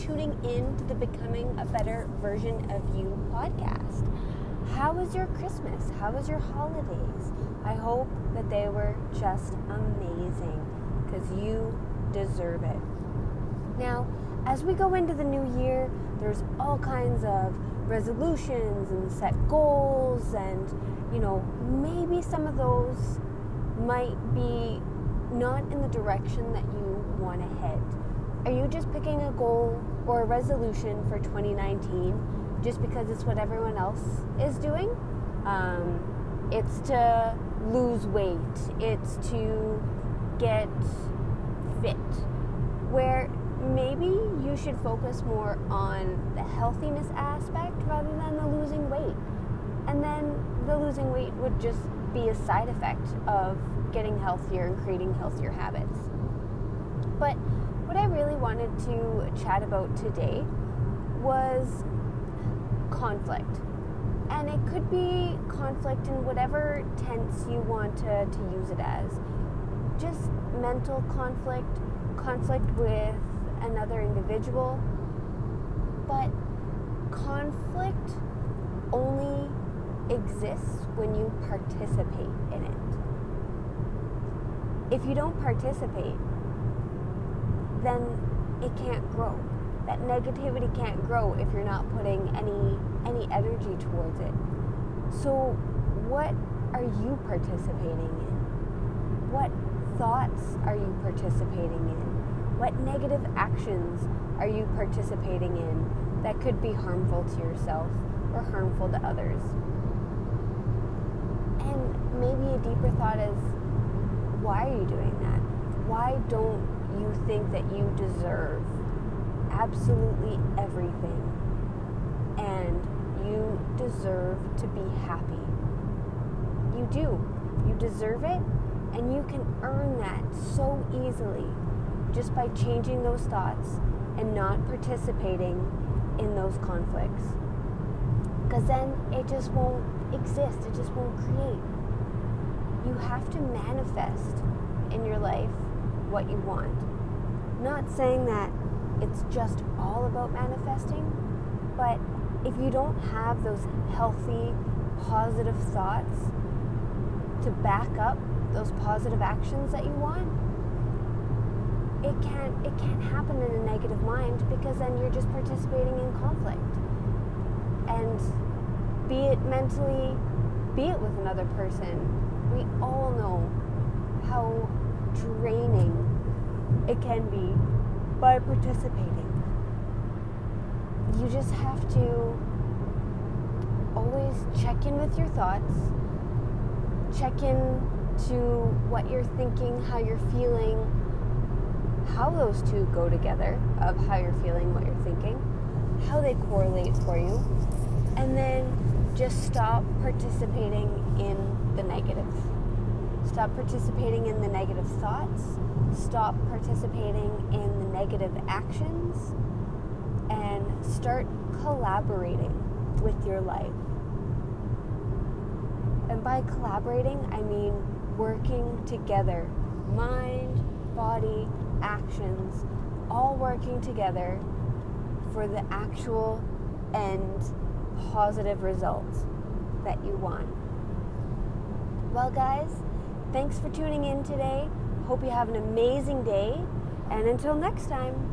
tuning in to the Becoming a Better Version of You podcast. How was your Christmas? How was your holidays? I hope that they were just amazing because you deserve it. Now, as we go into the new year, there's all kinds of resolutions and set goals, and you know, maybe some of those might be not in the direction that you want to head. Are you just picking a goal or a resolution for 2019 just because it's what everyone else is doing? Um, it's to lose weight, it's to get fit. Where maybe you should focus more on the healthiness aspect rather than the losing weight. And then the losing weight would just be a side effect of getting healthier and creating healthier habits. But what I really wanted to chat about today was conflict. And it could be conflict in whatever tense you want to, to use it as. Just mental conflict, conflict with another individual. But conflict only exists when you participate in it. If you don't participate, then it can't grow. That negativity can't grow if you're not putting any any energy towards it. So what are you participating in? What thoughts are you participating in? What negative actions are you participating in that could be harmful to yourself or harmful to others? And maybe a deeper thought is why are you doing that? Why don't you think that you deserve absolutely everything and you deserve to be happy? You do. You deserve it and you can earn that so easily just by changing those thoughts and not participating in those conflicts. Because then it just won't exist, it just won't create. You have to manifest in your life what you want. Not saying that it's just all about manifesting, but if you don't have those healthy, positive thoughts to back up those positive actions that you want, it can't it can't happen in a negative mind because then you're just participating in conflict. And be it mentally, be it with another person, we all know how draining it can be by participating. You just have to always check in with your thoughts, check in to what you're thinking, how you're feeling, how those two go together of how you're feeling, what you're thinking, how they correlate for you, and then just stop participating in the negative. Stop participating in the negative thoughts. Stop participating in the negative actions. And start collaborating with your life. And by collaborating, I mean working together mind, body, actions, all working together for the actual end positive results that you want. Well, guys, thanks for tuning in today. Hope you have an amazing day. And until next time.